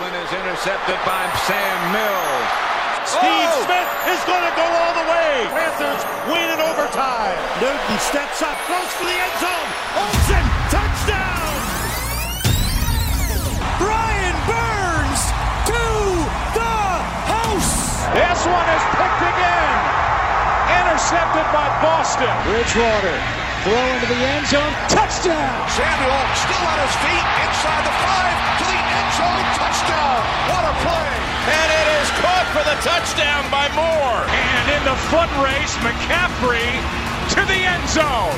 Aikman is intercepted by Sam Mills. Steve oh! Smith is going to go all the way. Panthers win in overtime. Newton steps up, close for the end zone. Olsen, touchdown! Brian Burns to the house. This one is picked again. Intercepted by Boston. Bridgewater throw into the end zone. Touchdown. Samuel still on his feet inside the five to the end zone. Touchdown. What a play. And it is caught for the touchdown by Moore. And in the foot race, McCaffrey to the end zone.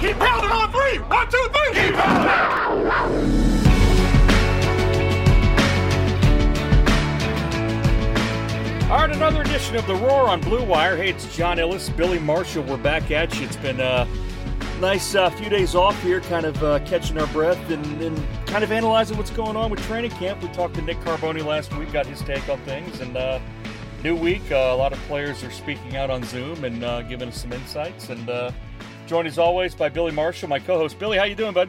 Keep pounding on three. One, two, three. Keep pounding. All right, another edition of The Roar on Blue Wire. Hey, it's John Ellis, Billy Marshall. We're back at you. It's been uh, nice uh, few days off here, kind of uh, catching our breath and, and, kind of analyzing what's going on with training camp. We talked to Nick Carboni last week, got his take on things, and uh, new week. Uh, a lot of players are speaking out on Zoom and uh, giving us some insights. And uh, joined as always by Billy Marshall, my co-host. Billy, how you doing, bud?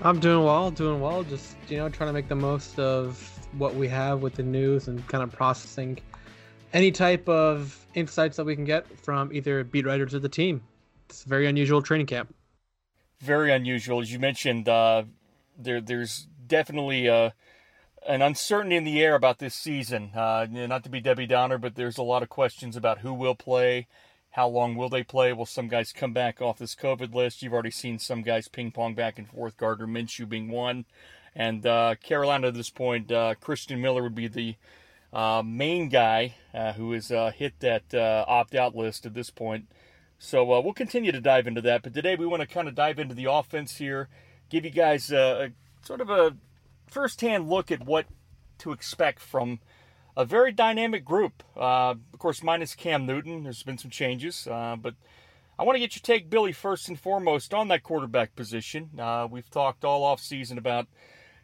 I'm doing well, doing well. Just you know, trying to make the most of what we have with the news and kind of processing any type of insights that we can get from either beat writers or the team it's a very unusual training camp. Very unusual, as you mentioned. Uh, there, there's definitely uh, an uncertainty in the air about this season. Uh, not to be Debbie Downer, but there's a lot of questions about who will play, how long will they play? Will some guys come back off this COVID list? You've already seen some guys ping pong back and forth. Gardner Minshew being one, and uh, Carolina at this point, uh, Christian Miller would be the uh, main guy uh, who has uh, hit that opt out list at this point. So uh, we'll continue to dive into that. But today we want to kind of dive into the offense here, give you guys a, a sort of a first-hand look at what to expect from a very dynamic group. Uh, of course, minus Cam Newton. There's been some changes, uh, but I want to get your take, Billy, first and foremost on that quarterback position. Uh, we've talked all off season about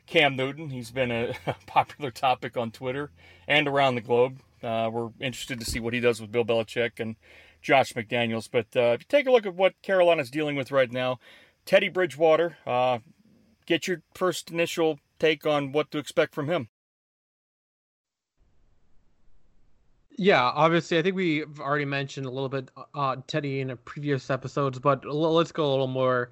Cam Newton. He's been a, popular topic on Twitter and around the globe. Uh, we're interested to see what he does with Bill Belichick and Josh McDaniels. But uh, if you take a look at what Carolina's dealing with right now, Teddy Bridgewater, uh, get your first initial take on what to expect from him. Yeah, obviously, I think we've already mentioned a little bit uh, Teddy in previous episodes, but let's go a little more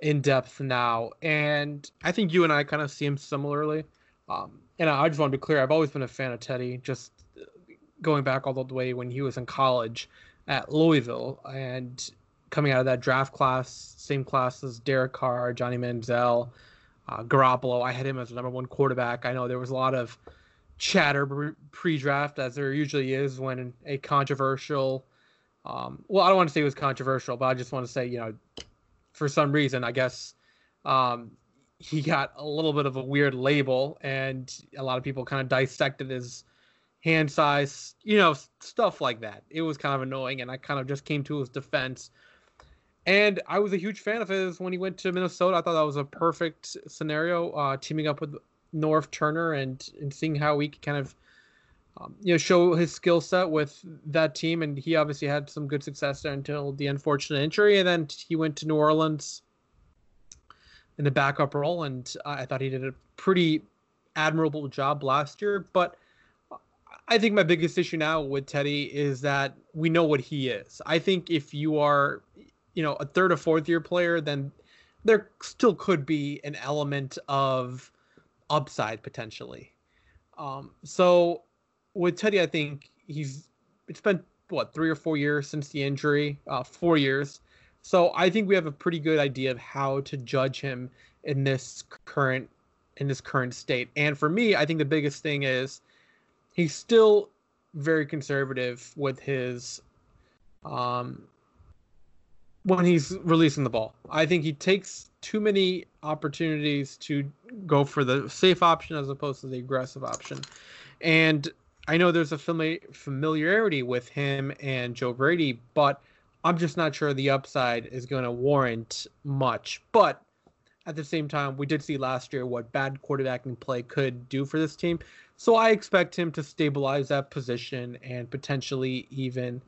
in depth now. And I think you and I kind of see him similarly. Um, and I just want to be clear, I've always been a fan of Teddy, just going back all the way when he was in college at Louisville and coming out of that draft class, same class as Derek Carr, Johnny Manziel, uh, Garoppolo. I had him as the number one quarterback. I know there was a lot of chatter pre-draft, as there usually is when a controversial Um, well, I don't want to say it was controversial, but I just want to say, you know, for some reason, I guess um, he got a little bit of a weird label, and a lot of people kind of dissected his hand size, you know, stuff like that. It was kind of annoying, and I kind of just came to his defense. And I was a huge fan of his when he went to Minnesota. I thought that was a perfect scenario, uh, teaming up with Norv Turner and and seeing how he could kind of um, you know show his skill set with that team. And he obviously had some good success there until the unfortunate injury, and then he went to New Orleans in the backup role, and I thought he did a pretty admirable job last year. But I think my biggest issue now with Teddy is that we know what he is. I think if you are, you know, a third or fourth year player, then there still could be an element of upside potentially. Um, so with Teddy, I think he's it's been what three or four years since the injury, uh, four years. So I think we have a pretty good idea of how to judge him in this current in this current state. And for me, I think the biggest thing is he's still very conservative with his um when he's releasing the ball. I think he takes too many opportunities to go for the safe option as opposed to the aggressive option. And I know there's a familiarity with him and Joe Brady, but I'm just not sure the upside is going to warrant much. But at the same time, we did see last year what bad quarterbacking play could do for this team. So I expect him to stabilize that position and potentially even,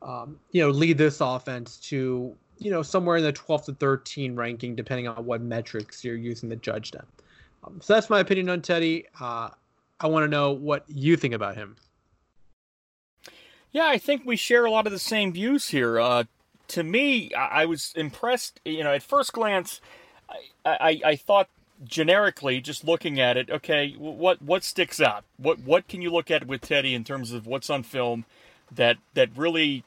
um, you know, lead this offense to, you know, somewhere in the 12 to 13 ranking, depending on what metrics you're using to judge them. Um, so that's my opinion on Teddy. Uh, I want to know what you think about him. Yeah, I think we share a lot of the same views here. Uh, to me, I, I was impressed. You know, at first glance, I, I, thought generically, just looking at it, okay, what what sticks out? What what can you look at with Teddy in terms of what's on film that that really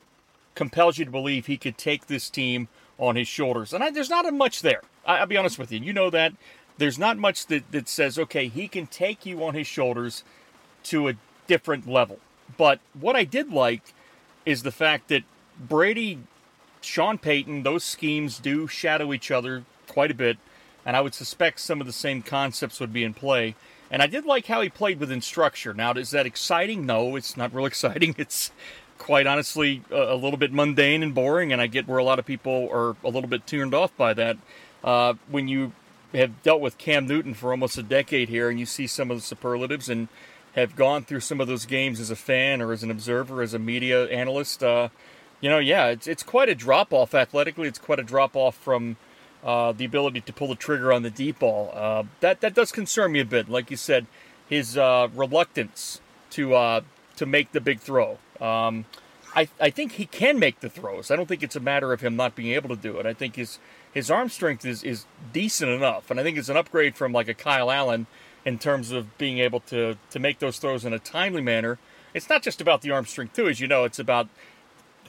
compels you to believe he could take this team on his shoulders? And I, there's not much there. I, will be honest with you. You know that there's not much that that says okay, he can take you on his shoulders to a different level. But what I did like is the fact that Brady, Sean Payton, those schemes do shadow each other quite a bit, and I would suspect some of the same concepts would be in play. And I did like how he played within structure. Now, is that exciting? No, it's not real exciting. It's quite honestly a, little bit mundane and boring, and I get where a lot of people are a little bit turned off by that. Uh, when you have dealt with Cam Newton for almost a decade here, and you see some of the superlatives and have gone through some of those games as a fan or as an observer, as a media analyst, uh, you know, yeah, it's it's quite a drop off athletically. It's quite a drop off from uh, the ability to pull the trigger on the deep ball. Uh, that that does concern me a bit. Like you said, his uh, reluctance to uh, to make the big throw. Um, I I think he can make the throws. I don't think it's a matter of him not being able to do it. I think his his arm strength is is decent enough, and I think it's an upgrade from like a Kyle Allen in terms of being able to to make those throws in a timely manner. It's not just about the arm strength too, as you know. It's about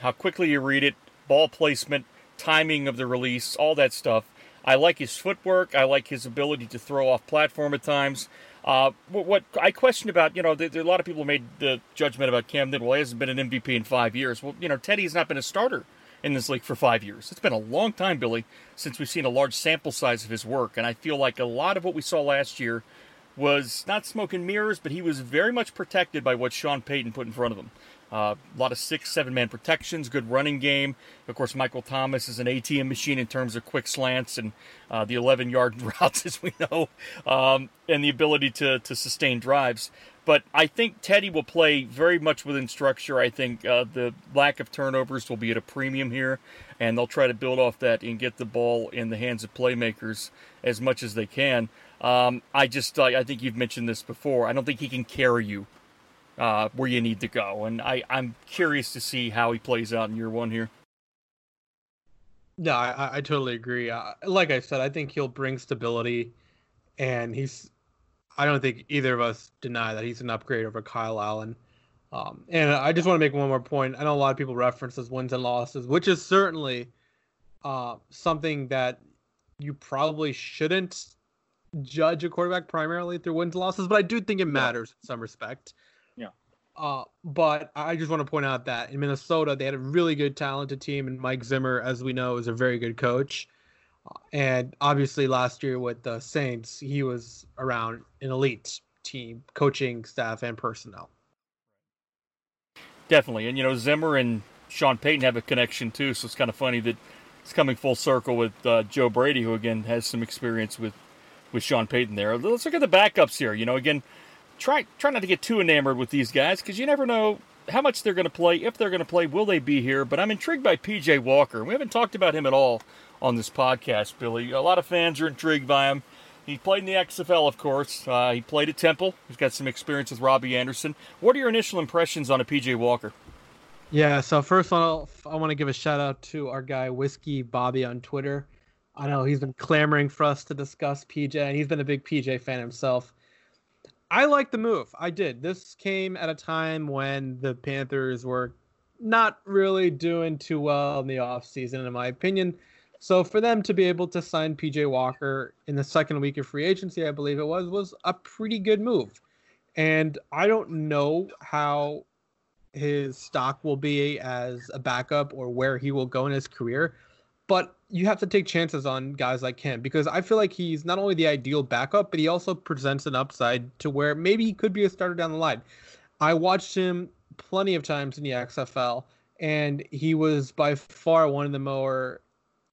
how quickly you read it, ball placement, timing of the release, all that stuff. I like his footwork. I like his ability to throw off platform at times. Uh, what, what, I question about, you know, there, there, a lot of people made the judgment about Cam Newton. Well, he hasn't been an MVP in five years. Well, you know, Teddy's not been a starter in this league for five years. It's been a long time, Billy, since we've seen a large sample size of his work. And I feel like a lot of what we saw last year was not smoke and mirrors, but he was very much protected by what Sean Payton put in front of him. Uh, a lot of six, seven man protections, good running game. Of course, Michael Thomas is an ATM machine in terms of quick slants and uh, the 11 yard routes, as we know, um, and the ability to, to sustain drives. But I think Teddy will play very much within structure. I think uh, the lack of turnovers will be at a premium here, and they'll try to build off that and get the ball in the hands of playmakers as much as they can. Um, I just, I think you've mentioned this before. I don't think he can carry you uh, where you need to go, and I, I'm curious to see how he plays out in year one here. No, I, I totally agree. Uh, like I said, I think he'll bring stability, and he's. I don't think either of us deny that he's an upgrade over Kyle Allen. Um, and I just want to make one more point. I know a lot of people reference as wins and losses, which is certainly uh, something that you probably shouldn't judge a quarterback primarily through wins and losses, but I do think it matters in some respect. Uh, but I just want to point out that in Minnesota, they had a really good, talented team, and Mike Zimmer, as we know, is a very good coach. And obviously, last year with the Saints, he was around an elite team, coaching staff, and personnel. Definitely. And, you know, Zimmer and Sean Payton have a connection too, so it's kind of funny that it's coming full circle with uh, Joe Brady, who again has some experience with, with Sean Payton there. Let's look at the backups here. You know, again, try try not to get too enamored with these guys because you never know how much they're going to play, if they're going to play, will they be here? But I'm intrigued by PJ Walker. We haven't talked about him at all on this podcast, Billy. A lot of fans are intrigued by him. He played in the XFL, of course. Uh, he played at Temple. He's got some experience with Robbie Anderson. What are your initial impressions on a PJ Walker? Yeah, so first all, I want to give a shout out to our guy Whiskey Bobby on Twitter. I know he's been clamoring for us to discuss PJ, and he's been a big PJ fan himself. I like the move. I did. This came at a time when the Panthers were not really doing too well in the offseason, in my opinion. So for them to be able to sign PJ Walker in the second week of free agency, I believe it was, was a pretty good move. And I don't know how his stock will be as a backup or where he will go in his career, but you have to take chances on guys like him because I feel like he's not only the ideal backup, but he also presents an upside to where maybe he could be a starter down the line. I watched him plenty of times in the XFL, and he was by far one of the more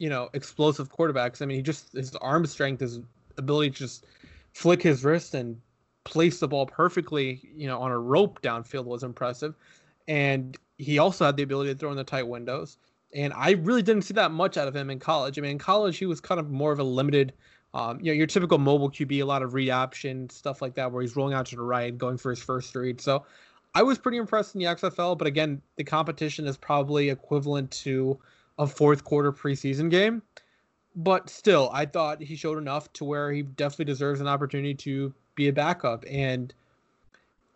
you know, explosive quarterbacks. I mean, he just his arm strength, his ability to just flick his wrist and place the ball perfectly, you know, on a rope downfield was impressive. And he also had the ability to throw in the tight windows. And I really didn't see that much out of him in college. I mean, in college he was kind of more of a limited, um, you know, your typical mobile QB, a lot of read option stuff like that, where he's rolling out to the right, going for his first read. So I was pretty impressed in the XFL. But again, the competition is probably equivalent to a fourth quarter preseason game. But still, I thought he showed enough to where he definitely deserves an opportunity to be a backup. And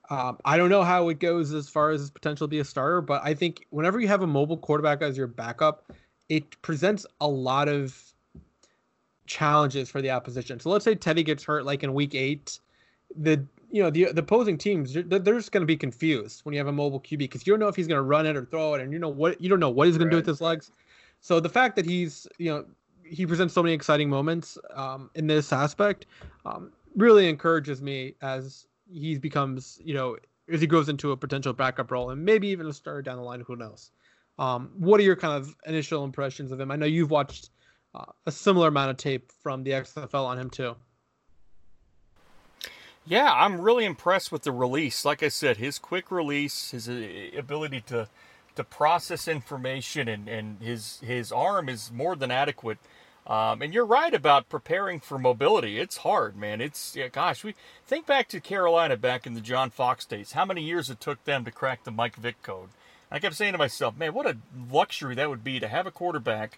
um, I don't know how it goes as far as his potential to be a starter, but I think whenever you have a mobile quarterback as your backup, it presents a lot of challenges for the opposition. So let's say Teddy gets hurt like in week eight, the you know the the opposing teams they're, they're just going to be confused when you have a mobile QB because you don't know if he's going to run it or throw it, and you know what you don't know what he's going right. to do with his legs. So the fact that he's, you know, he presents so many exciting moments um, in this aspect um, really encourages me as he becomes, you know, as he grows into a potential backup role and maybe even a starter down the line. Who knows? Um, what are your kind of initial impressions of him? I know you've watched uh, a similar amount of tape from the XFL on him too. Yeah, I'm really impressed with the release. Like I said, his quick release, his uh, ability to to process information, and, and his his arm is more than adequate. Um, and you're right about preparing for mobility. It's hard, man. It's yeah, gosh, we think back to Carolina back in the John Fox days. How many years it took them to crack the Mike Vick code? I kept saying to myself, man, what a luxury that would be to have a quarterback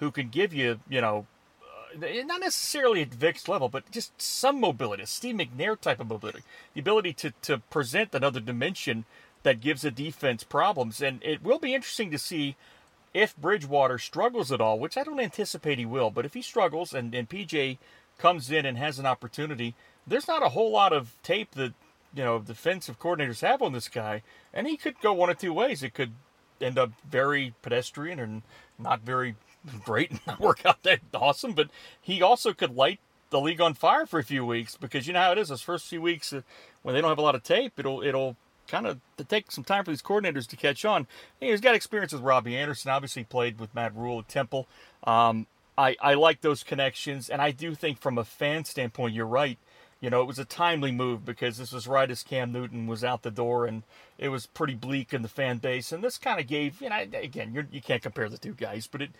who can give you, you know, uh, not necessarily at Vick's level, but just some mobility, a Steve McNair type of mobility, the ability to to present another dimension that gives a defense problems. And it will be interesting to see if Bridgewater struggles at all, which I don't anticipate he will. But if he struggles and, and PJ comes in and has an opportunity, there's not a whole lot of tape that you know defensive coordinators have on this guy, and he could go one of two ways. It could end up very pedestrian and not very great and not work out that awesome, but he also could light the league on fire for a few weeks because you know how it is. Those first few weeks uh, when they don't have a lot of tape, it'll it'll kind of to take some time for these coordinators to catch on. he's got experience with Robbie Anderson. Obviously, played with Matt Rhule at Temple. Um, I I like those connections, and I do think from a fan standpoint, you're right. You know, it was a timely move because this was right as Cam Newton was out the door, and it was pretty bleak in the fan base. And this kind of gave, you know, again, you're, you can not compare the two guys, but it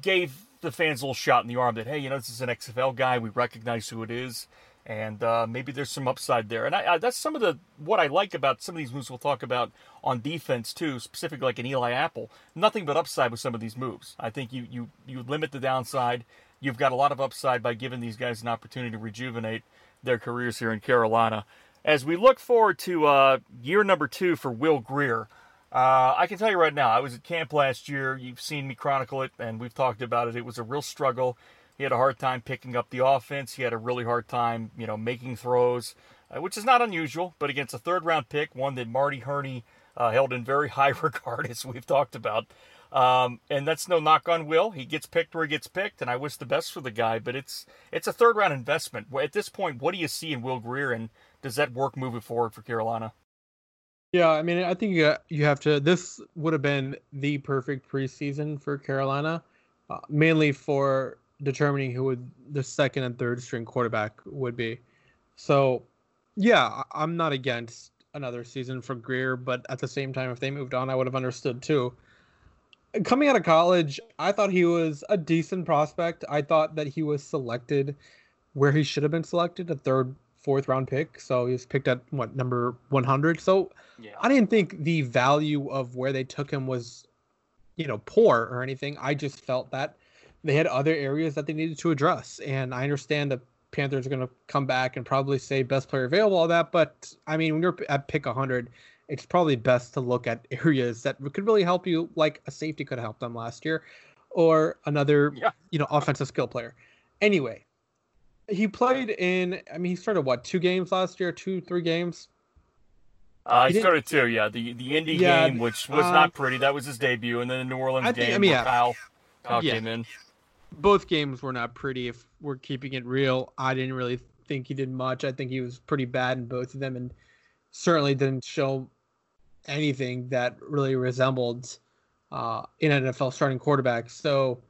gave the fans a little shot in the arm that hey, you know, this is an XFL guy. We recognize who it is and uh, maybe there's some upside there. And I, I, that's some of the what I like about some of these moves we'll talk about on defense too, specifically like an Eli Apple. Nothing but upside with some of these moves. I think you you you limit the downside. You've got a lot of upside by giving these guys an opportunity to rejuvenate their careers here in Carolina. As we look forward to uh, year number two for Will Grier, Uh, I can tell you right now, I was at camp last year. You've seen me chronicle it, and we've talked about it. It was a real struggle. He had a hard time picking up the offense. He had a really hard time, you know, making throws, uh, which is not unusual. But against a third round pick, one that Marty Hurney uh, held in very high regard, as we've talked about. Um, and that's no knock on Will. He gets picked where he gets picked, and I wish the best for the guy. But it's it's a third round investment. At this point, what do you see in Will Grier, and does that work moving forward for Carolina? Yeah, I mean, I think you, you have to. This would have been the perfect preseason for Carolina, uh, mainly for determining who would the second and third string quarterback would be. So, yeah, I'm not against another season for Grier, but at the same time, if they moved on, I would have understood too. Coming out of college, I thought he was a decent prospect. I thought that he was selected where he should have been selected, a third, fourth round pick. So he was picked at what number 100. So yeah. I didn't think the value of where they took him was, you know, poor or anything. I just felt that they had other areas that they needed to address. And I understand the Panthers are going to come back and probably say best player available, all that. But I mean, when you're at pick 100, it's probably best to look at areas that could really help you, like a safety could help them last year, or another, yeah. you know, offensive skill player. Anyway, he played in. I mean, he started what two games last year, two, three games. Uh, he, he started two, yeah. The the Indy yeah, game, which was uh, not pretty, that was his debut, and then the New Orleans think, game, I mean, yeah. Kyle, Kyle yeah. came in both games were not pretty. If we're keeping it real, I didn't really think he did much. I think he was pretty bad in both of them, and certainly didn't show anything that really resembled uh, an NFL starting quarterback. So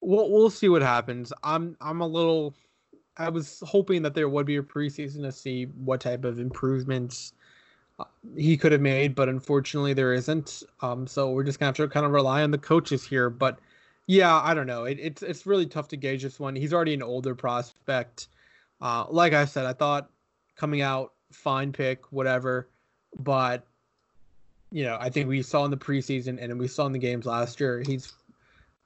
we'll we'll see what happens. I'm I'm a little. I was hoping that there would be a preseason to see what type of improvements uh, he could have made, but unfortunately there isn't. Um, so we're just gonna have to kind of rely on the coaches here. But yeah, I don't know. It, it's it's really tough to gauge this one. He's already an older prospect. Uh, like I said, I thought coming out fine pick, whatever, but you know, I think we saw in the preseason and we saw in the games last year, he's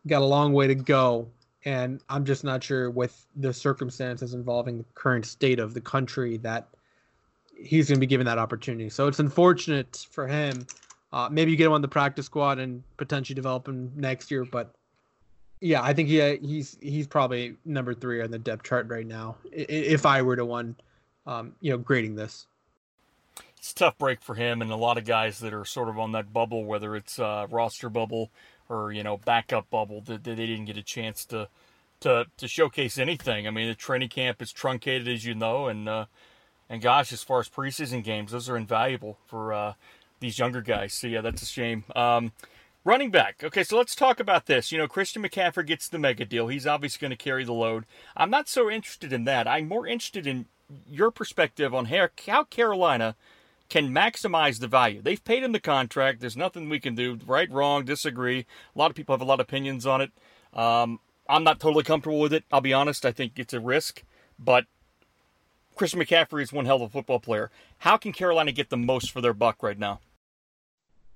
got a long way to go. And I'm just not sure with the circumstances involving the current state of the country that he's going to be given that opportunity. So it's unfortunate for him. Uh, maybe you get him on the practice squad and potentially develop him next year, but yeah, I think he he's he's probably number three on the depth chart right now. If I were to one, um, you know, grading this. It's a tough break for him and a lot of guys that are sort of on that bubble, whether it's uh, roster bubble or you know backup bubble, that, that they didn't get a chance to to to showcase anything. I mean, the training camp is truncated, as you know, and uh, and gosh, as far as preseason games, those are invaluable for uh, these younger guys. So yeah, that's a shame. Um, Running back. Okay, so let's talk about this. You know, Christian McCaffrey gets the mega deal. He's obviously going to carry the load. I'm not so interested in that. I'm more interested in your perspective on how, Carolina can maximize the value. They've paid him the contract. There's nothing we can do. Right, wrong, disagree. A lot of people have a lot of opinions on it. Um, I'm not totally comfortable with it. I'll be honest. I think it's a risk, but Christian McCaffrey is one hell of a football player. How can Carolina get the most for their buck right now?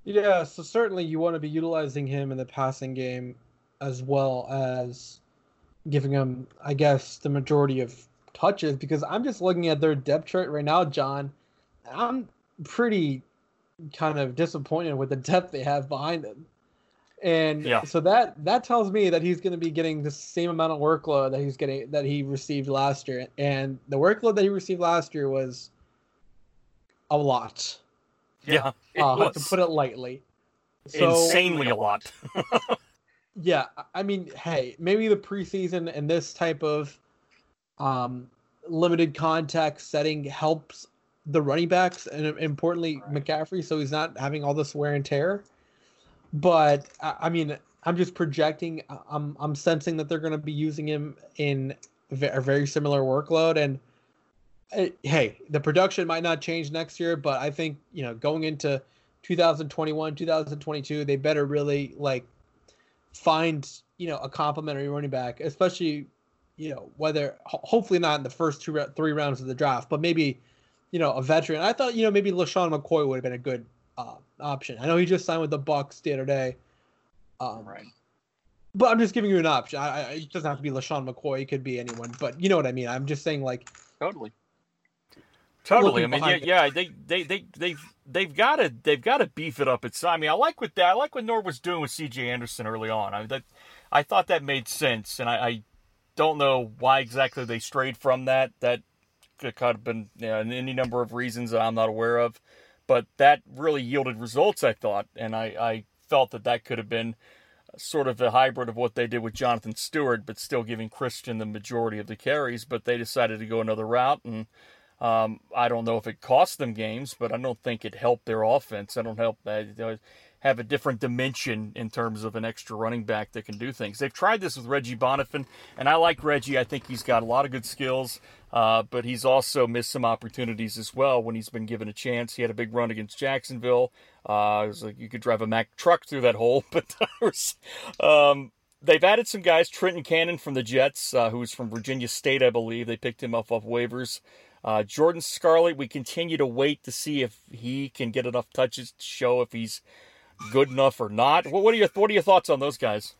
Yeah, so certainly you want to be utilizing him in the passing game as well as giving him, I guess, the majority of touches because I'm just looking at their depth chart right now, John. I'm pretty kind of disappointed with the depth they have behind them. And yeah. so that that tells me that he's going to be getting the same amount of workload that he's getting that he received last year. And the workload that he received last year was a lot. Yeah, uh, to put it lightly. So, Insanely a lot. yeah, I mean, hey, maybe the preseason and this type of um, limited contact setting helps the running backs and importantly right. McCaffrey, so he's not having all this wear and tear. But I mean, I'm just projecting. I'm I'm sensing that they're going to be using him in a very similar workload and hey, the production might not change next year, but I think you know going into 2021, 2022, they better really like find you know a complementary running back, especially you know whether hopefully not in the first two three rounds of the draft, but maybe you know a veteran. I thought you know maybe LeSean McCoy would have been a good uh, option. I know he just signed with the Bucs the other day. Um, right. But I'm just giving you an option. I, I, it doesn't have to be LeSean McCoy. It could be anyone. But you know what I mean. I'm just saying like totally Totally. I mean, yeah, yeah, they they they they've they've got to they've got to beef it up. It's I mean, I like what that I like what Norv was doing with C.J. Anderson early on. I that I thought that made sense, and I, I don't know why exactly they strayed from that. That could have been you know, any number of reasons that I'm not aware of. but that really yielded results, I thought, and I, I felt that that could have been sort of a hybrid of what they did with Jonathan Stewart, but still giving Christian the majority of the carries. But they decided to go another route, and um, I don't know if it cost them games, but I don't think it helped their offense. I don't help. Uh, have a different dimension in terms of an extra running back that can do things. They've tried this with Reggie Bonnafon, and I like Reggie. I think he's got a lot of good skills, uh, but he's also missed some opportunities as well when he's been given a chance. He had a big run against Jacksonville. Uh, it was like you could drive a Mack truck through that hole, but um, they've added some guys. Trenton Cannon from the Jets, uh, who's from Virginia State, I believe. They picked him up off waivers. Uh, Jordan Scarlett, we continue to wait to see if he can get enough touches to show if he's good enough or not. What, what are your what are your thoughts on those guys?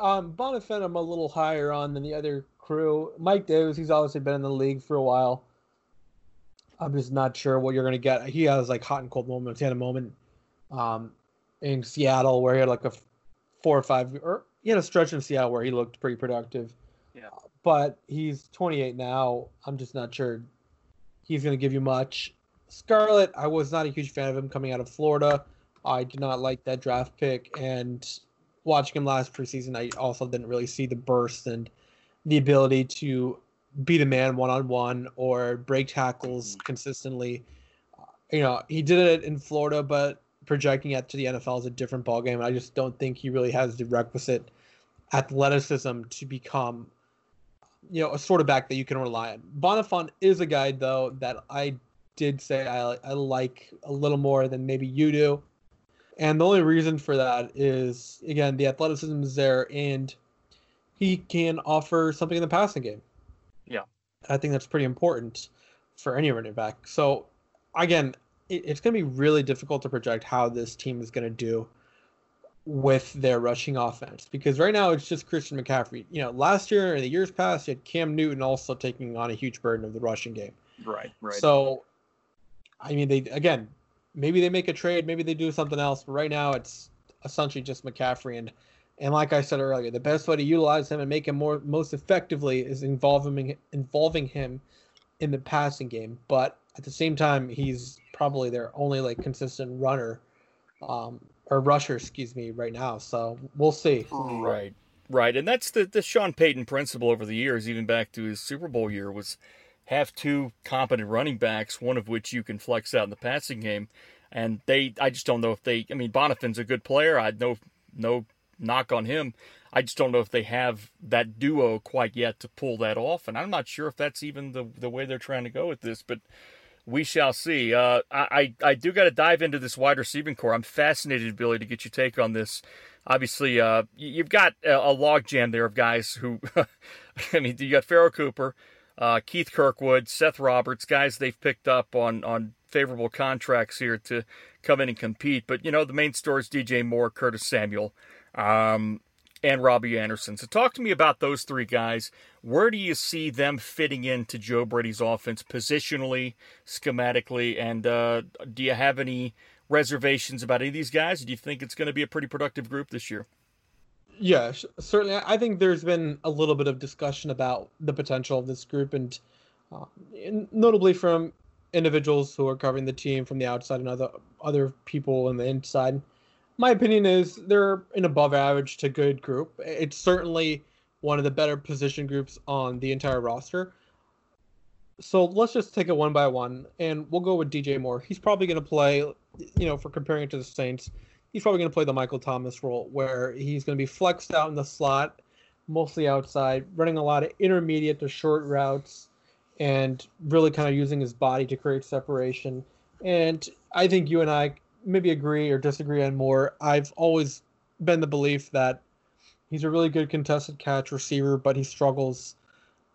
Um, Bonnafon, I'm a little higher on than the other crew. Mike Davis, he's obviously been in the league for a while. I'm just not sure what you're going to get. He has like hot and cold moments. He had a moment um, in Seattle where he had like a four or five, or he had a stretch in Seattle where he looked pretty productive. Yeah. But he's 28 now. I'm just not sure he's going to give you much. Scarlett, I was not a huge fan of him coming out of Florida. I did not like that draft pick, and watching him last preseason, I also didn't really see the burst and the ability to beat a man one on one or break tackles mm-hmm. consistently. You know, he did it in Florida, but projecting it to the NFL is a different ballgame. I just don't think he really has the requisite athleticism to become, you know, a sort of back that you can rely on. Bonnafon is a guy though that I did say I, I like a little more than maybe you do. And the only reason for that is, again, the athleticism is there and he can offer something in the passing game. Yeah. I think that's pretty important for any running back. So, again, it, it's going to be really difficult to project how this team is going to do with their rushing offense because right now it's just Christian McCaffrey. You know, last year and the years past, you had Cam Newton also taking on a huge burden of the rushing game. Right, right. So, I mean, they again, maybe they make a trade, maybe they do something else, but right now it's essentially just McCaffrey and and like I said earlier, the best way to utilize him and make him more most effectively is involving involving him in the passing game. But at the same time, he's probably their only like consistent runner, um, or rusher, excuse me, right now. So we'll see. Oh. Right, right, and that's the the Sean Payton principle over the years, even back to his Super Bowl year, was have two competent running backs, one of which you can flex out in the passing game. And they, I just don't know if they. I mean, Bonnafon's a good player. I no no knock on him. I just don't know if they have that duo quite yet to pull that off, and I'm not sure if that's even the the way they're trying to go with this. But we shall see. Uh, I I do got to dive into this wide receiving core. I'm fascinated, Billy, to get your take on this. Obviously, uh, you've got a, logjam there of guys who, I mean, you got Pharoh Cooper, uh, Keith Kirkwood, Seth Roberts, guys they've picked up on on favorable contracts here to come in and compete. But you know, the main story is DJ Moore, Curtis Samuel, um, and Robbie Anderson. So talk to me about those three guys. Where do you see them fitting into Joe Brady's offense positionally, schematically, and uh, do you have any reservations about any of these guys? Do you think it's going to be a pretty productive group this year? Yeah, certainly. I think there's been a little bit of discussion about the potential of this group, and, uh, notably from individuals who are covering the team from the outside and other other people on the inside. My opinion is they're an above average to good group. It's certainly one of the better position groups on the entire roster. So let's just take it one by one, and we'll go with DJ Moore. He's probably going to play, you know, for comparing it to the Saints he's probably going to play the Michael Thomas role, where he's going to be flexed out in the slot, mostly outside, running a lot of intermediate to short routes, and really kind of using his body to create separation. And I think you and I maybe agree or disagree on more. I've always been the belief that he's a really good contested catch receiver, but he struggles.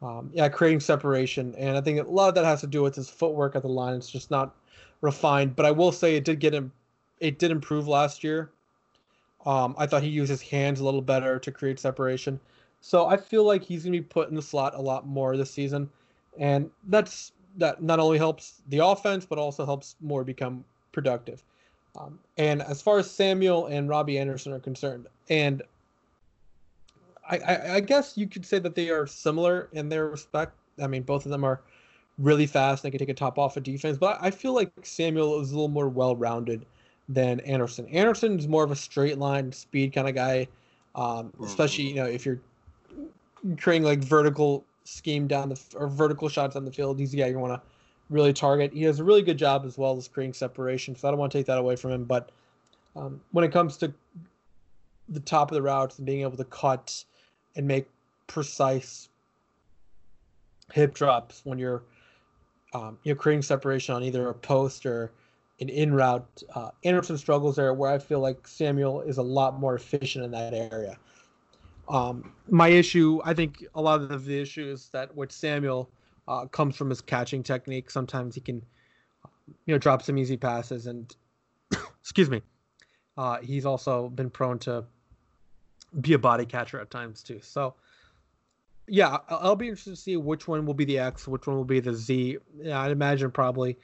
Um, yeah, creating separation, and I think a lot of that has to do with his footwork at the line. It's just not refined. But I will say it did get him it did improve last year. Um, I thought he used his hands a little better to create separation. So I feel like he's gonna be put in the slot a lot more this season, and that's that not only helps the offense but also helps Moore become productive. Um, and as far as Samuel and Robbie Anderson are concerned, and I, I, I guess you could say that they are similar in their respect. I mean, both of them are really fast and they can take a top off of defense. But I feel like Samuel is a little more well rounded than Anderson. Anderson is more of a straight line speed kind of guy, um, especially you know if you're creating like vertical scheme down the or vertical shots on the field. He's the guy you want to really target. He does a really good job as well as creating separation. So I don't want to take that away from him. But um, when it comes to the top of the routes and being able to cut and make precise hip drops when you're um, you're creating separation on either a post or an in route. Uh, Anderson struggles there, where I feel like Samuel is a lot more efficient in that area. Um, my issue, I think, a lot of the issue is that with Samuel uh, comes from his catching technique. Sometimes he can, you know, drop some easy passes, and excuse me, uh, he's also been prone to be a body catcher at times too. So yeah, I'll be interested to see which one will be the X, which one will be the Z. Yeah, I'd imagine probably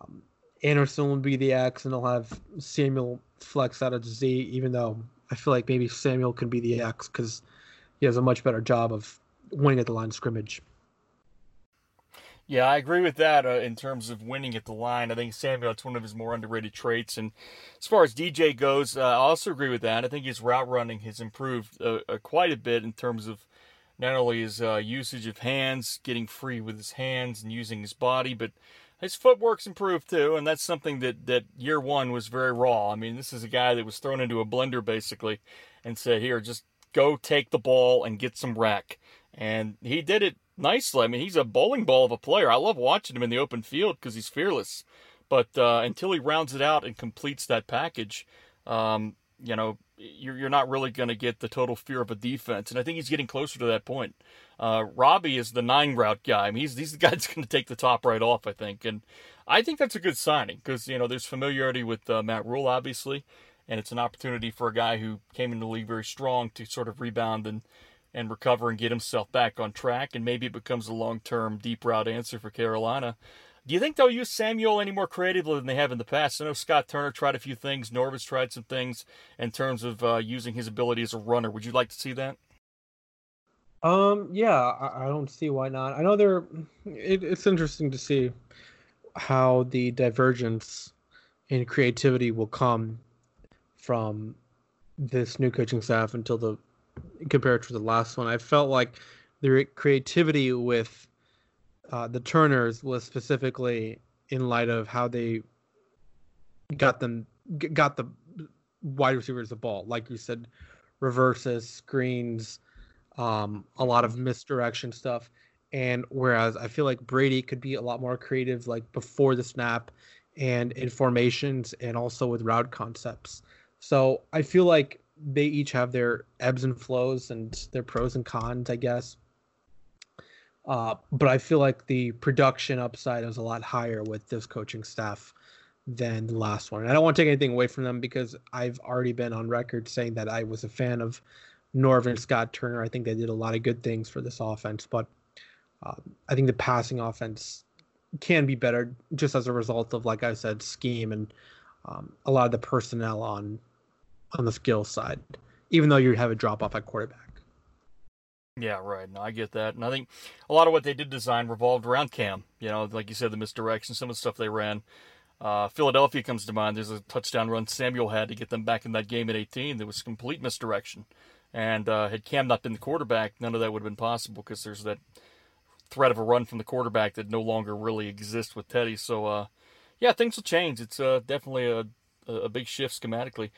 um, Anderson will be the X, and they'll have Samuel flex out of the Z. Even though I feel like maybe Samuel can be the X because he has a much better job of winning at the line of scrimmage. Yeah, I agree with that uh, in terms of winning at the line. I think Samuel, it's one of his more underrated traits. And as far as DJ goes, uh, I also agree with that. I think his route running has improved uh, uh quite a bit in terms of not only his uh, usage of hands, getting free with his hands and using his body, but his footwork's improved too. And that's something that, that year one was very raw. I mean, this is a guy that was thrown into a blender basically and said, here, just go take the ball and get some rack. And he did it nicely. I mean, he's a bowling ball of a player. I love watching him in the open field because he's fearless. But uh, until he rounds it out and completes that package, um, you know, you're, you're not really going to get the total fear of a defense. And I think he's getting closer to that point. Uh, Robbie is the nine route guy. I mean, he's, he's the guy that's going to take the top right off, I think. And I think that's a good signing because, you know, there's familiarity with uh, Matt Rhule, obviously. And it's an opportunity for a guy who came into the league very strong to sort of rebound and, and recover and get himself back on track. And maybe it becomes a long term deep route answer for Carolina. Do you think they'll use Samuel any more creatively than they have in the past? I know Scott Turner tried a few things. Norvis tried some things in terms of uh, using his ability as a runner. Would you like to see that? Um, yeah, I, I don't see why not. I know they're. It, it's interesting to see how the divergence in creativity will come from this new coaching staff until the compared to the last one. I felt like the creativity with uh, the Turners was specifically in light of how they got them got the wide receivers the ball, like you said, reverses, screens, um, a lot of misdirection stuff. And whereas I feel like Brady could be a lot more creative, like before the snap, and in formations, and also with route concepts. So I feel like they each have their ebbs and flows and their pros and cons, I guess. Uh, but I feel like the production upside is a lot higher with this coaching staff than the last one. And I don't want to take anything away from them because I've already been on record saying that I was a fan of Norvin Scott Turner. I think they did a lot of good things for this offense, but uh, I think the passing offense can be better just as a result of, like I said, scheme and um, a lot of the personnel on on the skill side. Even though you have a drop off at quarterback. Yeah, right. No, I get that. And I think a lot of what they did design revolved around Cam. You know, like you said, the misdirection, some of the stuff they ran. Uh, Philadelphia comes to mind. There's a touchdown run Samuel had to get them back in that game at 18. There was complete misdirection. And uh, had Cam not been the quarterback, none of that would have been possible because there's that threat of a run from the quarterback that no longer really exists with Teddy. So, uh, yeah, things will change. It's uh, definitely a, a big shift schematically.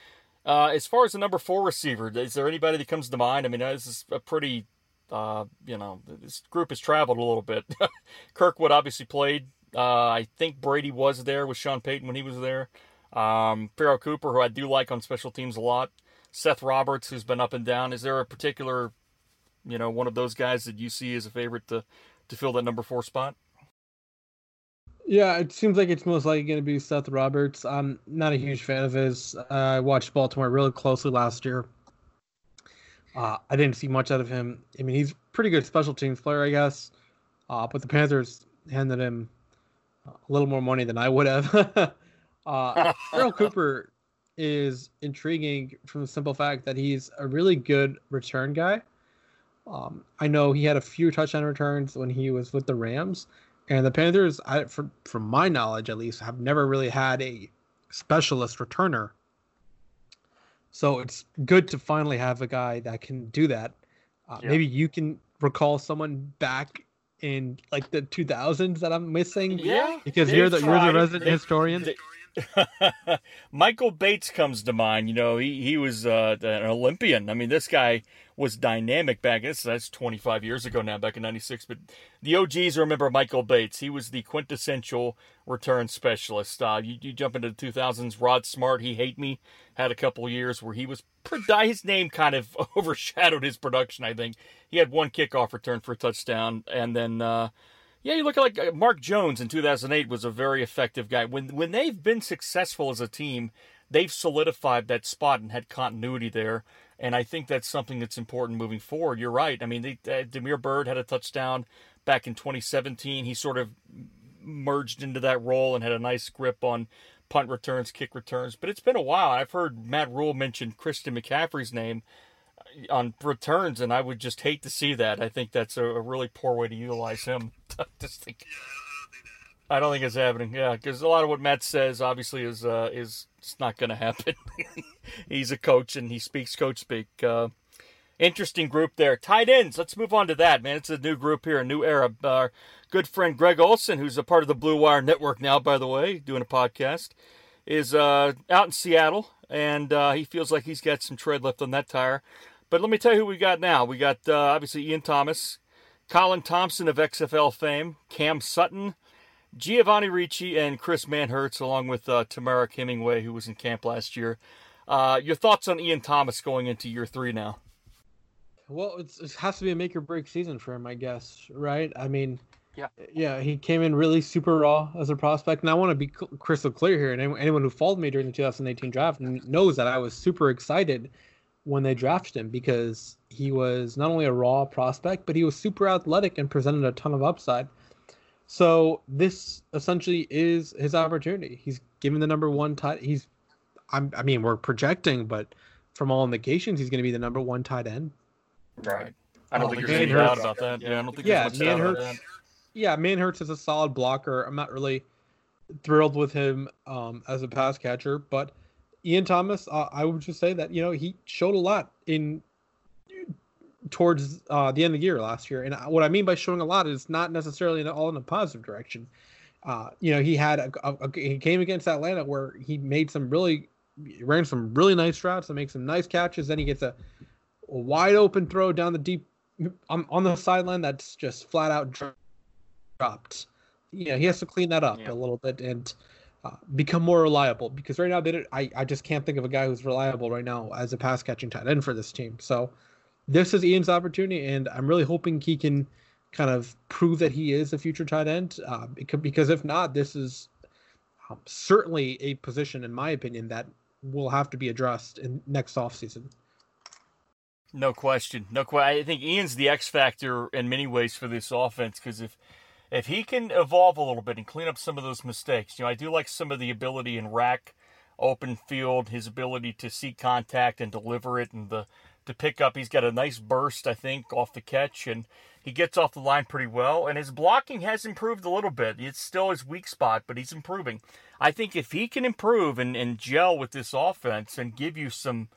Uh, as far as the number four receiver, is there anybody that comes to mind? I mean, this is a pretty uh, you know, this group has traveled a little bit. Kirkwood obviously played. Uh, I think Brady was there with Sean Payton when he was there. Um, Pharoh Cooper, who I do like on special teams a lot. Seth Roberts, who's been up and down. Is there a particular, you know, one of those guys that you see as a favorite to, to fill that number four spot? Yeah, it seems like it's most likely going to be Seth Roberts. I'm not a huge fan of his. Uh, I watched Baltimore really closely last year. Uh, I didn't see much out of him. I mean, he's pretty good special teams player, I guess. Uh, but the Panthers handed him a little more money than I would have. uh, Earl Cooper is intriguing from the simple fact that he's a really good return guy. Um, I know he had a few touchdown returns when he was with the Rams, And the Panthers, I, from from my knowledge at least, have never really had a specialist returner. So it's good to finally have a guy that can do that. Uh, yeah. Maybe you can recall someone back in like the 2000s that I'm missing. Yeah, because you're the tried. you're the resident they, historian. They, Michael Bates comes to mind. You know, he he was uh, an Olympian. I mean, this guy was dynamic back. This that's 25 years ago now, back in '96. But the OGs remember Michael Bates. He was the quintessential return specialist. Uh, you, you jump into the 2000s. Rod Smart, he hate me, had a couple years where he was his name kind of overshadowed his production. I think he had one kickoff return for a touchdown, and then. Uh, yeah, you look like uh, Mark Jones in 2008 was a very effective guy. When when they've been successful as a team, they've solidified that spot and had continuity there. And I think that's something that's important moving forward. You're right. I mean, they, uh, Damiere Byrd had a touchdown back in 2017. He sort of merged into that role and had a nice grip on punt returns, kick returns. But it's been a while. I've heard Matt Rhule mention Christian McCaffrey's name on returns, and I would just hate to see that. I think that's a, a really poor way to utilize him. just think, I don't think it's happening. Yeah, because a lot of what Matt says obviously is uh, is it's not going to happen. He's a coach and he speaks coach speak. Uh, interesting group there. Tight ends. Let's move on to that, man. It's a new group here, a new era. Our good friend Greg Olsen, who's a part of the Blue Wire Network now, by the way, doing a podcast, is uh, out in Seattle, and uh, he feels like he's got some tread left on that tire. But let me tell you who we got now. We got uh, obviously Ian Thomas, Colin Thompson of XFL fame, Cam Sutton, Giovanni Ricci, and Chris Manhertz, along with uh, Temarrick Hemingway, who was in camp last year. Uh, your thoughts on Ian Thomas going into year three now? Well, it has to be a make or break season for him, I guess, right? I mean, yeah, yeah, he came in really super raw as a prospect, and I want to be crystal clear here. And anyone who followed me during the 2018 draft knows that I was super excited when they drafted him because he was not only a raw prospect, but he was super athletic and presented a ton of upside. So this essentially is his opportunity. He's given the number one tight. He's, I'm, I mean, we're projecting, but from all indications, he's going to be the number one tight end. Right. I don't think there's any doubt about that. Yeah, I don't think yeah, there's much doubt about that. Yeah, Manhertz is a solid blocker. I'm not really thrilled with him um, as a pass catcher, but Ian Thomas, uh, I would just say that you know he showed a lot in towards uh, the end of the year last year, and what I mean by showing a lot is not necessarily in, all in a positive direction. Uh, you know, he had a, a, a, he came against Atlanta where he made some really ran some really nice routes and make some nice catches. Then he gets a, a wide open throw down the deep on, on the sideline that's just flat out dropped. Yeah, he has to clean that up yeah. a little bit and uh, become more reliable because right now they I, I just can't think of a guy who's reliable right now as a pass catching tight end for this team. So this is Ian's opportunity, and I'm really hoping he can kind of prove that he is a future tight end. Uh, because if not, this is um, certainly a position, in my opinion, that will have to be addressed in next offseason. No question. No question. I think Ian's the X factor in many ways for this offense because if if he can evolve a little bit and clean up some of those mistakes, you know, I do like some of the ability in rack, open field, his ability to see contact and deliver it, and the to pick up. He's got a nice burst, I think, off the catch, and he gets off the line pretty well. And his blocking has improved a little bit. It's still his weak spot, but he's improving. I think if he can improve and, and gel with this offense and give you some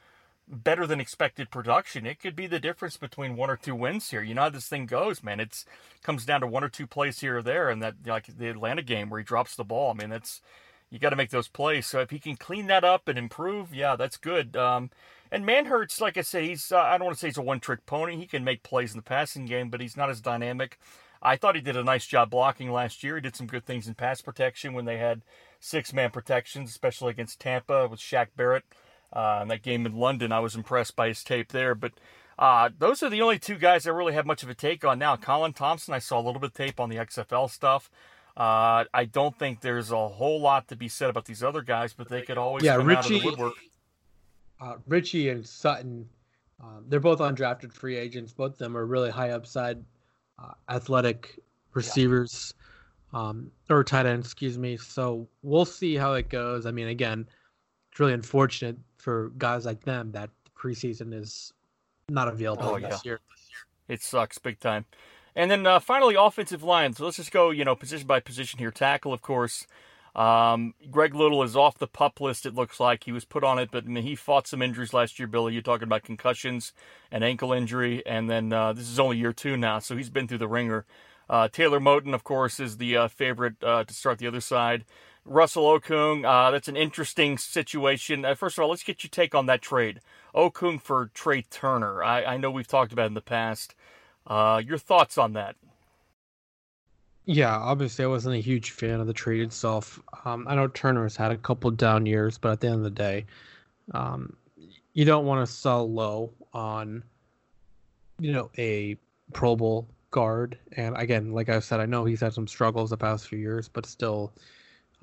better than expected production, it could be the difference between one or two wins here. You know how this thing goes, man. It's comes down to one or two plays here or there, and that like the Atlanta game where he drops the ball. I mean, that's you got to make those plays. So if he can clean that up and improve, yeah, that's good. Um, and Manhertz, like I said, he's uh, I don't want to say he's a one trick pony. He can make plays in the passing game, but he's not as dynamic. I thought he did a nice job blocking last year. He did some good things in pass protection when they had six man protections, especially against Tampa with Shaq Barrett. Uh, in that game in London, I was impressed by his tape there. But uh, those are the only two guys I really have much of a take on now. Colin Thompson, I saw a little bit of tape on the XFL stuff. Uh, I don't think there's a whole lot to be said about these other guys, but they could always be out of the woodwork. yeah, come Ricci, out of the woodwork. Uh, Ricci and Sutton, um, they're both undrafted free agents. Both of them are really high upside, uh, athletic receivers, yeah. um, or tight end, excuse me. So we'll see how it goes. I mean, again, it's really unfortunate for guys like them that the preseason is not available oh, this yeah. year. It sucks big time. And then uh, finally, offensive line. So let's just go, you know, position by position here. Tackle, of course. Um, Greg Little is off the pup list. It looks like he was put on it, but I mean, he fought some injuries last year. Billy, you're talking about concussions and ankle injury, and then uh, this is only year two now, so he's been through the ringer. Uh, Taylor Moton, of course, is the uh, favorite uh, to start the other side. Russell Okung, uh, that's an interesting situation. Uh, first of all, let's get your take on that trade. Okung for Trai Turner. I, I know we've talked about in the past. your thoughts on that? Yeah, obviously, I wasn't a huge fan of the trade itself. Um, I know Turner's had a couple down years, but at the end of the day, um, you don't want to sell low on, you know, a Pro Bowl guard. And again, like I said, I know he's had some struggles the past few years, but still,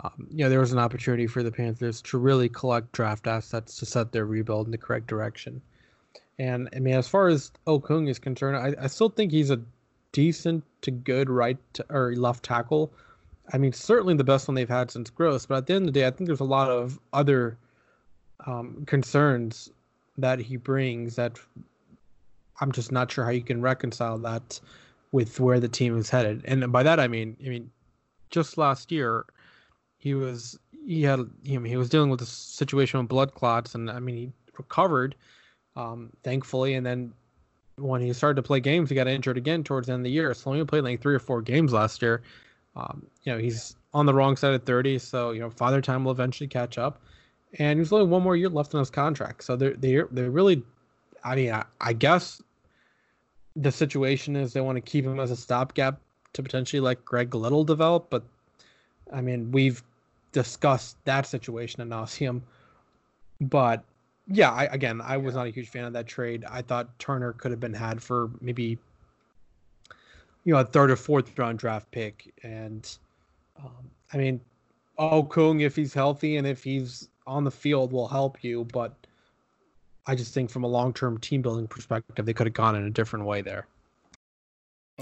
um, you know, there was an opportunity for the Panthers to really collect draft assets to set their rebuild in the correct direction. And I mean, as far as Okung is concerned, I, I still think he's a decent to good right to, or left tackle. I mean, certainly the best one they've had since Gross. But at the end of the day, I think there's a lot of other um, concerns that he brings that I'm just not sure how you can reconcile that with where the team is headed. And by that I mean, I mean, just last year, he was he had he was dealing with a situation with blood clots, and I mean he recovered, um, thankfully, and then when he started to play games, he got injured again towards the end of the year. So he only played like three or four games last year. Um, you know, he's on the wrong side of 30, so you know, father time will eventually catch up. And there's only one more year left in his contract, so they're they're they're really, I mean, I, I guess the situation is they want to keep him as a stopgap to potentially let Greg Little develop, but I mean, we've discussed that situation at nauseum. But yeah, I, again, I was not a huge fan of that trade. I thought Turner could have been had for maybe you know a third or fourth round draft pick, and um, I mean, Okung if he's healthy and if he's on the field will help you, but I just think from a long term team building perspective, they could have gone in a different way there.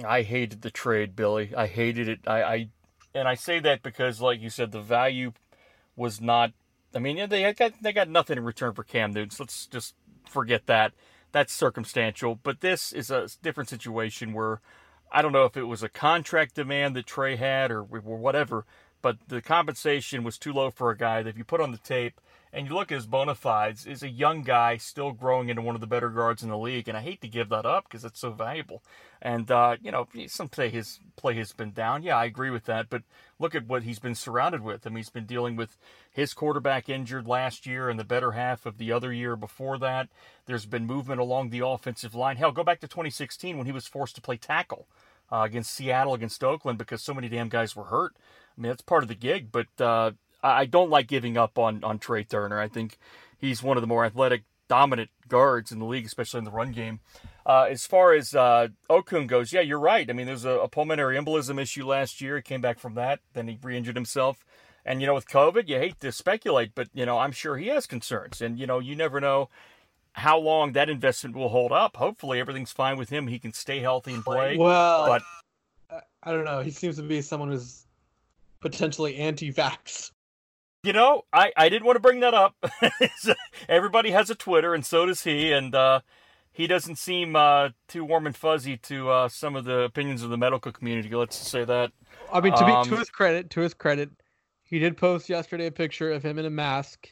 I hated the trade, Billy. I hated it. I, I and I say that because, like you said, the value was not I mean, they got they got nothing in return for Cam Newton. So let's just forget that. That's circumstantial. But this is a different situation where I don't know if it was a contract demand that Trai had or, or whatever, but the compensation was too low for a guy that if you put on the tape and you look at his bona fides, is a young guy still growing into one of the better guards in the league. And I hate to give that up because it's so valuable. And, uh, you know, some say his play has been down. Yeah, I agree with that. But look at what he's been surrounded with. I mean, he's been dealing with his quarterback injured last year and the better half of the other year before that. There's been movement along the offensive line. Hell, go back to 2016 when he was forced to play tackle. Uh, against Seattle, against Oakland, because so many damn guys were hurt. I mean, that's part of the gig, but uh, I don't like giving up on on Trai Turner. I think he's one of the more athletic, dominant guards in the league, especially in the run game. Uh, as far as uh, Okung goes, yeah, you're right. I mean, there's a, a, pulmonary embolism issue last year. He came back from that, then he re-injured himself. And you know, with COVID, you hate to speculate, but you know, I'm sure he has concerns. And you know, you never know how long that investment will hold up. Hopefully, everything's fine with him. He can stay healthy and play. Well, but I don't know. He seems to be someone who's potentially anti-vax. You know, I, I didn't want to bring that up. Everybody has a Twitter, and so does he, and uh, he doesn't seem uh, too warm and fuzzy to uh, some of the opinions of the medical community. Let's say that. I mean, to be um, to his credit, to his credit, he did post yesterday a picture of him in a mask.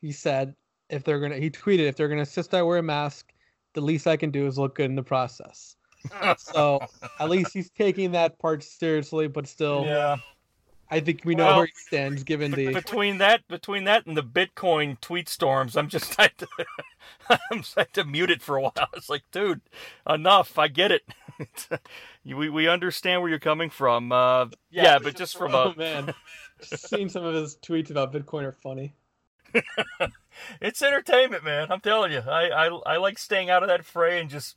He said, "If they're gonna," he tweeted, "If they're gonna insist I wear a mask, the least I can do is look good in the process." so at least he's taking that part seriously, but still, yeah. I think we know well, where he stands given the between that between that and the Bitcoin tweet storms. I'm just I had to, I'm had to mute it for a while. It's like, dude, enough. I get it. we we understand where you're coming from. Uh, yeah, yeah, but just from oh, a man, seeing some of his tweets about Bitcoin are funny. it's entertainment, man. I'm telling you. I, I I like staying out of that fray and just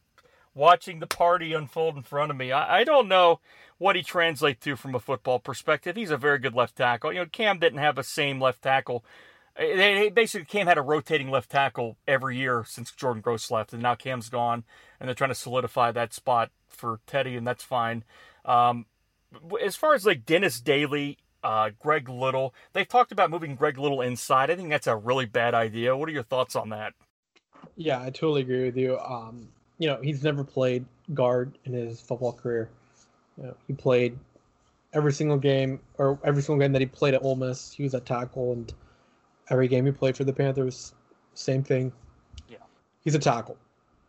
watching the party unfold in front of me. I, I don't know what he translates to from a football perspective. He's a very good left tackle. You know, Cam didn't have the same left tackle. They, basically Cam had a rotating left tackle every year since Jordan Gross left, and now Cam's gone, and they're trying to solidify that spot for Teddy, and that's fine. Um, as far as like Dennis Daly, uh, Greg Little, they've talked about moving Greg Little inside. I think that's a really bad idea. What are your thoughts on that? Yeah, I totally agree with you. Um, you know, he's never played guard in his football career. You know, he played every single game, or every single game that he played at Ole Miss, he was at tackle, and every game he played for the Panthers, same thing. Yeah, he's a tackle.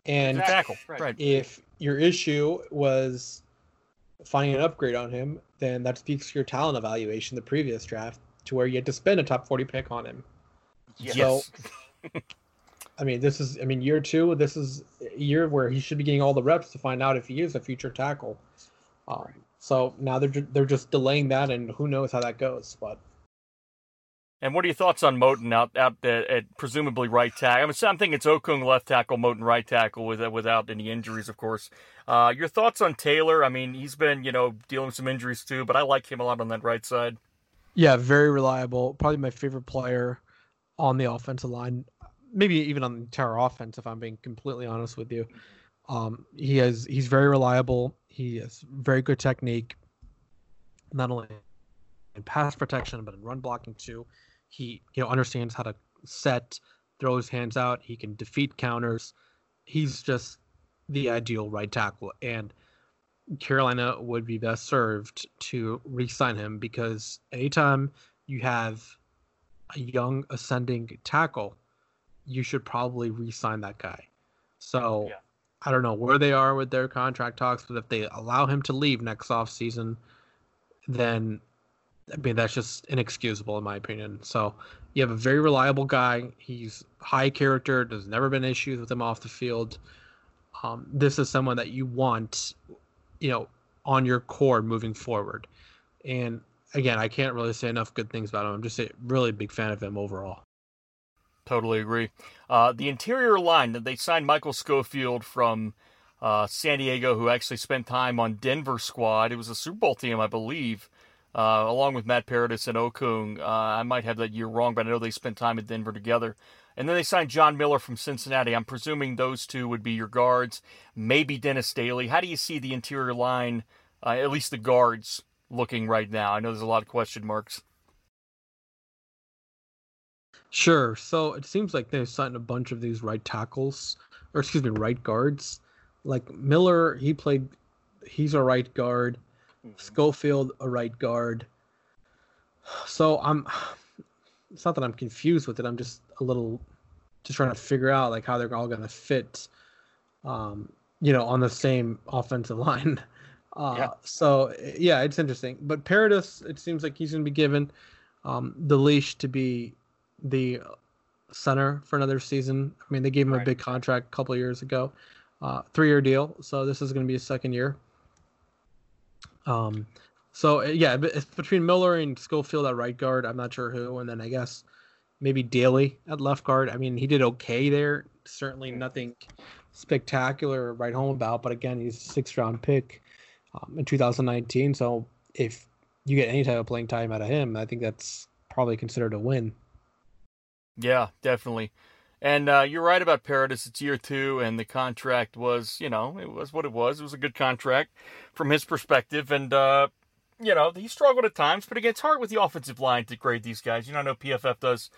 And tackle, right. if your issue was finding an upgrade on him, then that speaks to your talent evaluation the previous draft, to where you had to spend a top forty pick on him. Yes. So, I mean, this is, I mean, year two, this is a year where he should be getting all the reps to find out if he is a future tackle. Um, so now they're they're just delaying that, and who knows how that goes. But and what are your thoughts on Moton out out at, at presumably right tackle? I mean, I'm thinking it's Okung left tackle, Moton right tackle, with, without any injuries, of course. Uh, your thoughts on Taylor? I mean, he's been you know dealing with some injuries too, but I like him a lot on that right side. Yeah, very reliable. Probably my favorite player on the offensive line, maybe even on the entire offense. If I'm being completely honest with you, um, he has he's very reliable. He has very good technique, not only in pass protection but in run blocking too. He you know understands how to set, throw his hands out. He can defeat counters. He's just the ideal right tackle, and Carolina would be best served to re-sign him because anytime you have a young ascending tackle, you should probably re-sign that guy. So yeah. I don't know where they are with their contract talks, but if they allow him to leave next off season, then I mean, that's just inexcusable in my opinion. So you have a very reliable guy. He's high character. There's never been issues with him off the field. Um, this is someone that you want, you know, on your core moving forward. And again, I can't really say enough good things about him. I'm just a really big fan of him overall. Totally agree. Uh, the interior line that they signed Michael Schofield from uh, San Diego, who actually spent time on Denver squad. It was a Super Bowl team, I believe uh, along with Matt Paradis and Okung. Uh, I might have that year wrong, but I know they spent time at Denver together. And then they signed John Miller from Cincinnati. I'm presuming those two would be your guards, maybe Dennis Daly. How do you see the interior line, uh, at least the guards, looking right now? I know there's a lot of question marks. Sure. So it seems like they've signed a bunch of these right tackles, or excuse me, right guards. Like Miller, he played, he's a right guard. Mm-hmm. Schofield, a right guard. So I'm. It's not that I'm confused with it. I'm just a little, just trying to figure out like how they're all going to fit, um, you know, on the same offensive line. Uh, yeah. So yeah, it's interesting. But Paradis, it seems like he's going to be given um, the leash to be the center for another season. I mean, they gave him right. a big contract a couple years ago, uh, three-year deal. So this is going to be a second year. Um, so uh, yeah, it's between Miller and Schofield at right guard. I'm not sure who, and then I guess maybe Daly at left guard. I mean, he did okay there. Certainly nothing spectacular right home about, but again, he's a sixth round pick um, in 2019. So if you get any type of playing time out of him, I think that's probably considered a win. Yeah, definitely. And uh, you're right about Paradis. It's year two, and the contract was, you know, it was what it was. It was a good contract from his perspective. And, uh, you know, he struggled at times, but it gets hard with the offensive line to grade these guys. You know, I know PFF does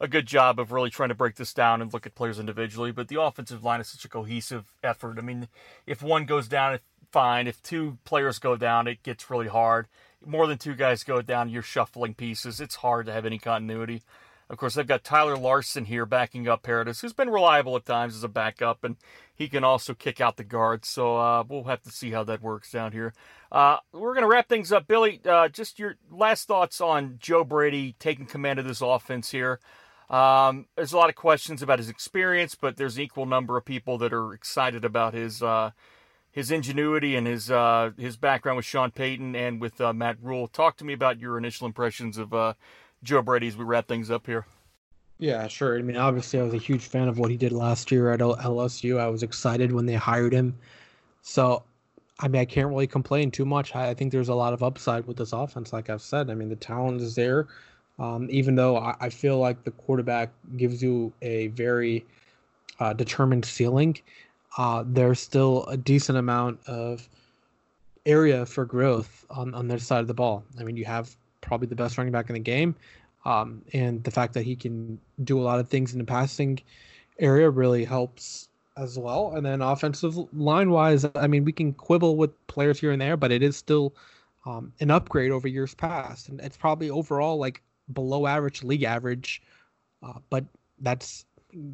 a good job of really trying to break this down and look at players individually, but the offensive line is such a cohesive effort. I mean, if one goes down, fine. If two players go down, it gets really hard. More than two guys go down, you're shuffling pieces. It's hard to have any continuity. Of course, they've got Tyler Larsen here backing up Paradis, who's been reliable at times as a backup, and he can also kick out the guards. So uh, we'll have to see how that works down here. Uh, we're going to wrap things up. Billy, uh, just your last thoughts on Joe Brady taking command of this offense here. Um, there's a lot of questions about his experience, but there's an equal number of people that are excited about his uh, his ingenuity and his uh, his background with Sean Payton and with uh, Matt Rhule. Talk to me about your initial impressions of Joe Brady as we wrap things up here. Yeah, sure. I mean, obviously, I was a huge fan of what he did last year at LSU. I was excited when they hired him. So, I mean, I can't really complain too much. I, think there's a lot of upside with this offense, like I've said. I mean, the talent is there. Um, even though I, I, feel like the quarterback gives you a very uh, determined ceiling, uh, there's still a decent amount of area for growth on, on their side of the ball. I mean, you have probably the best running back in the game. Um, and the fact that he can do a lot of things in the passing area really helps as well. And then offensive line wise, I mean, we can quibble with players here and there, but it is still um, an upgrade over years past. And it's probably overall like below average, league average. Uh, but that's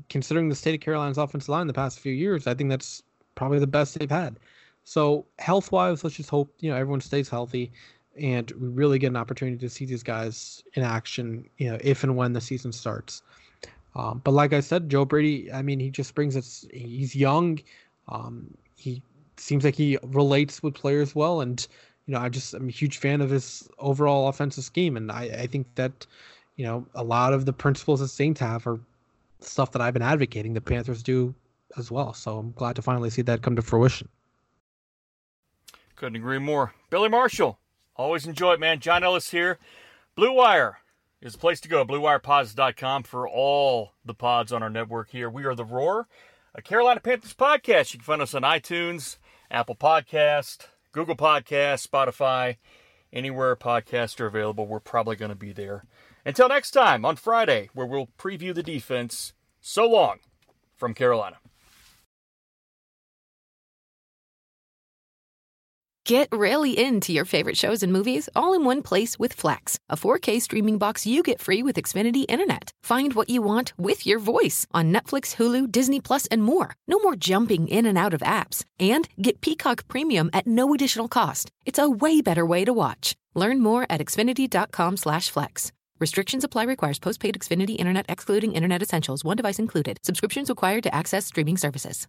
considering the state of Carolina's offensive line the past few years, I think that's probably the best they've had. So health wise, let's just hope you know everyone stays healthy, and we really get an opportunity to see these guys in action. You know, if and when the season starts. Um, but like I said, Joe Brady, I mean, he just brings us. He's young. Um, he seems like he relates with players well, and you know, I just I'm a huge fan of his overall offensive scheme, and I, I think that you know a lot of the principles that Saints have are stuff that I've been advocating. The Panthers do as well, so I'm glad to finally see that come to fruition. Couldn't agree more. Billy Marshall, always enjoy it, man. John Ellis here. Blue Wire is the place to go. BlueWirePods.com for all the pods on our network here. We are the Roar, a Carolina Panthers podcast. You can find us on iTunes, Apple Podcast, Google Podcast, Spotify, anywhere podcasts are available. We're probably going to be there. Until next time on Friday, where we'll preview the defense. So long from Carolina. Get really into your favorite shows and movies all in one place with Flex, a 4K streaming box you get free with Xfinity Internet. Find what you want with your voice on Netflix, Hulu, Disney Plus, and more. No more jumping in and out of apps. And get Peacock Premium at no additional cost. It's a way better way to watch. Learn more at xfinity.com/flex. Restrictions apply. Requires postpaid Xfinity Internet, excluding Internet Essentials. One device included. Subscriptions required to access streaming services.